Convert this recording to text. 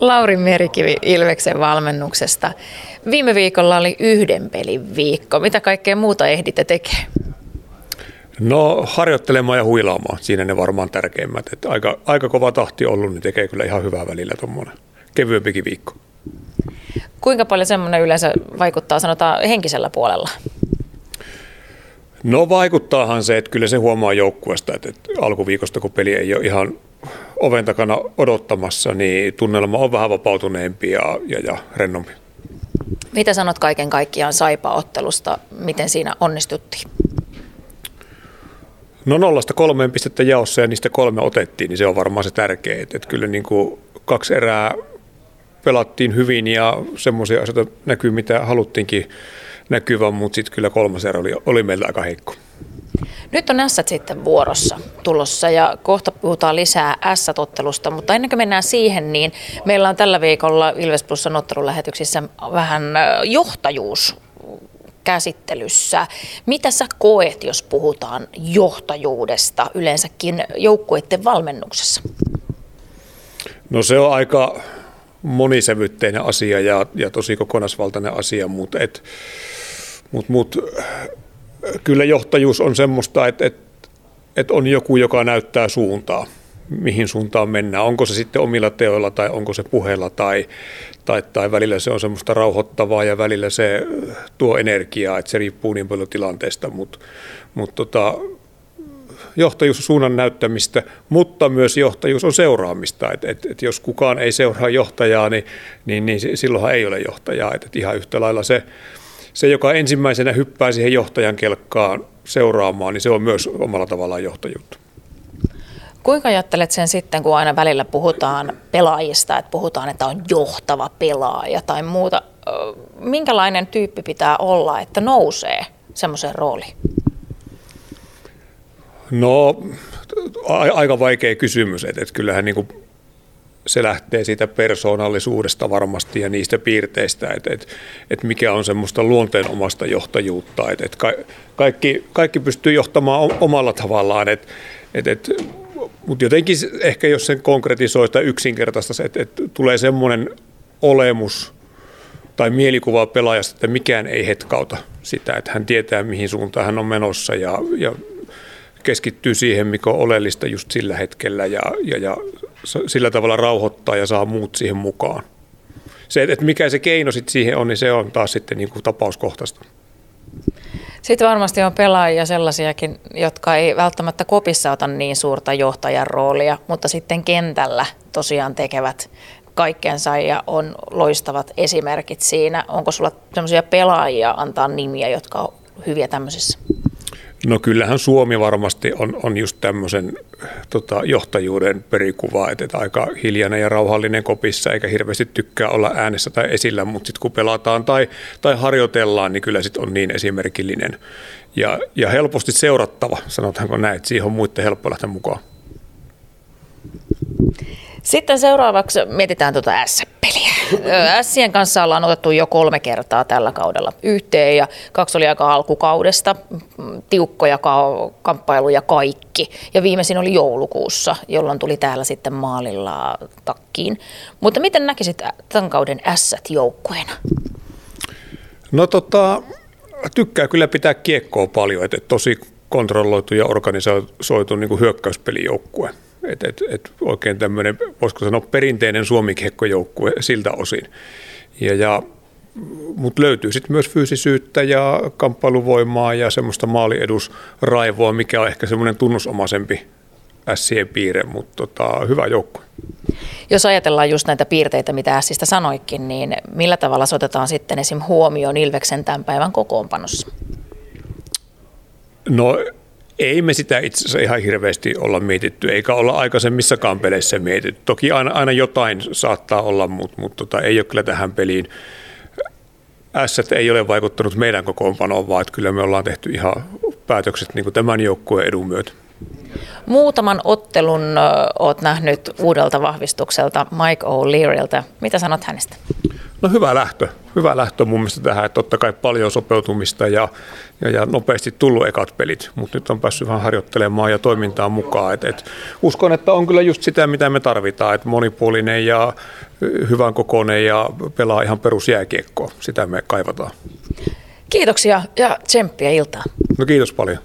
Lauri Merikivi Ilveksen valmennuksesta. Viime viikolla oli yhden pelin viikko. Mitä kaikkea muuta ehditte tekemään? No harjoittelemaan ja huilaamaan, siinä ne varmaan tärkeimmät. Että aika, aika kova tahti ollut, niin tekee kyllä ihan hyvää välillä tuommoinen kevyempikin viikko. Kuinka paljon semmoinen yleensä vaikuttaa sanotaan henkisellä puolella? No vaikuttaahan se, että kyllä se huomaa joukkueesta, että, että alkuviikosta kun peli ei ole ihan oven takana odottamassa, niin tunnelma on vähän vapautuneempi ja, ja, ja rennompi. Mitä sanot kaiken kaikkiaan Saipa-ottelusta? Miten siinä onnistuttiin? No nollasta kolmeen pistettä jaossa ja niistä kolme otettiin, niin se on varmaan se tärkeä. Että, että kyllä niin kuin kaksi erää pelattiin hyvin ja semmoisia asioita näkyy, mitä haluttiinkin näkyvän, mutta sitten kyllä kolmas erä oli, oli meillä aika heikko. Nyt on S sitten vuorossa tulossa ja kohta puhutaan lisää S-tottelusta, mutta ennen kuin mennään siihen, niin meillä on tällä viikolla Ilves Plusan ottelulähetyksissä vähän johtajuus käsittelyssä. Mitä sä koet, jos puhutaan johtajuudesta yleensäkin joukkueiden valmennuksessa? No se on aika monisävytteinen asia ja, ja tosi kokonaisvaltainen asia, mutta et, mut, mut, kyllä johtajuus on semmoista, että et, et on joku, joka näyttää suuntaa mihin suuntaan mennään. Onko se sitten omilla teoilla tai onko se puheella tai, tai, tai välillä se on semmoista rauhoittavaa ja välillä se tuo energiaa, että se riippuu niin paljon tilanteesta, mutta mut tota, johtajuus on suunnan näyttämistä, mutta myös johtajuus on seuraamista. Et, et, et jos kukaan ei seuraa johtajaa, niin, niin, niin silloinhan ei ole johtajaa. Et, et ihan yhtä lailla se, se, joka ensimmäisenä hyppää siihen johtajan kelkkaan seuraamaan, niin se on myös omalla tavallaan johtajuutta. Kuinka ajattelet sen sitten, kun aina välillä puhutaan pelaajista, että puhutaan, että on johtava pelaaja tai muuta. Minkälainen tyyppi pitää olla, että nousee semmoiseen rooliin? No, aika vaikea kysymys. Että, että kyllähän niin kuin se lähtee siitä persoonallisuudesta varmasti ja niistä piirteistä, että, että, että mikä on semmoista luonteenomasta johtajuutta. Että, että kaikki, kaikki pystyy johtamaan omalla tavallaan, että, että, että mutta jotenkin ehkä jos sen konkretisoi tai yksinkertaista, että, että tulee semmoinen olemus tai mielikuva pelaajasta, että mikään ei hetkauta sitä, että hän tietää mihin suuntaan hän on menossa ja, ja keskittyy siihen, mikä on oleellista just sillä hetkellä ja, ja, ja sillä tavalla rauhoittaa ja saa muut siihen mukaan. Se, että mikä se keino sitten siihen on, niin se on taas sitten niin kuin tapauskohtaista. Sitten varmasti on pelaajia sellaisiakin, jotka ei välttämättä kopissa ota niin suurta johtajan roolia, mutta sitten kentällä tosiaan tekevät kaikkensa ja on loistavat esimerkit siinä. Onko sulla sellaisia pelaajia antaa nimiä, jotka on hyviä tämmöisissä? No kyllähän Suomi varmasti on, on just tämmöisen tota, johtajuuden perikuva, että, että aika hiljainen ja rauhallinen kopissa eikä hirveästi tykkää olla äänessä tai esillä, mutta sitten kun pelataan tai, tai harjoitellaan, niin kyllä sitten on niin esimerkillinen ja, ja helposti seurattava, sanotaanko näin, että siihen on muiden helppo lähteä mukaan. Sitten seuraavaksi mietitään tuota S-peliä. Sien kanssa ollaan otettu jo kolme kertaa tällä kaudella yhteen ja kaksi oli aika alkukaudesta, tiukkoja kamppailuja kaikki. Ja viimeisin oli joulukuussa, jolloin tuli täällä sitten maalilla takkiin. Mutta miten näkisit tämän kauden S joukkueena? No tota, tykkää kyllä pitää kiekkoa paljon, että tosi kontrolloitu ja organisoitu niin hyökkäyspelijoukkue. Et, et, et oikein tämmöinen, voisiko sanoa, perinteinen suomikiekkojoukkue siltä osin. Ja, ja, mutta löytyy sitten myös fyysisyyttä ja kamppailuvoimaa ja semmoista maaliedusraivoa, mikä on ehkä semmoinen tunnusomaisempi Sien piirre, mutta tota, hyvä joukkue. Jos ajatellaan just näitä piirteitä, mitä Sistä sanoikin, niin millä tavalla se otetaan sitten esim. huomioon Ilveksen tämän päivän kokoonpanossa? No ei me sitä itse asiassa ihan hirveästi olla mietitty, eikä olla aikaisemmissakaan peleissä mietitty. Toki aina, aina jotain saattaa olla, mutta, mutta tota, ei ole kyllä tähän peliin. S ei ole vaikuttanut meidän kokoonpanoon, vaan että kyllä me ollaan tehty ihan päätökset niin tämän joukkueen edun myötä. Muutaman ottelun olet nähnyt uudelta vahvistukselta Mike O'Learyltä. Mitä sanot hänestä? No hyvä lähtö. Hyvä lähtö mun mielestä tähän, että totta kai paljon sopeutumista ja, ja, ja nopeasti tullut ekat pelit, mutta nyt on päässyt vähän harjoittelemaan ja toimintaan mukaan. Et, et, uskon, että on kyllä just sitä, mitä me tarvitaan, että monipuolinen ja hyvän kokoinen ja pelaa ihan perusjääkiekkoa. Sitä me kaivataan. Kiitoksia ja tsemppiä iltaa. No kiitos paljon.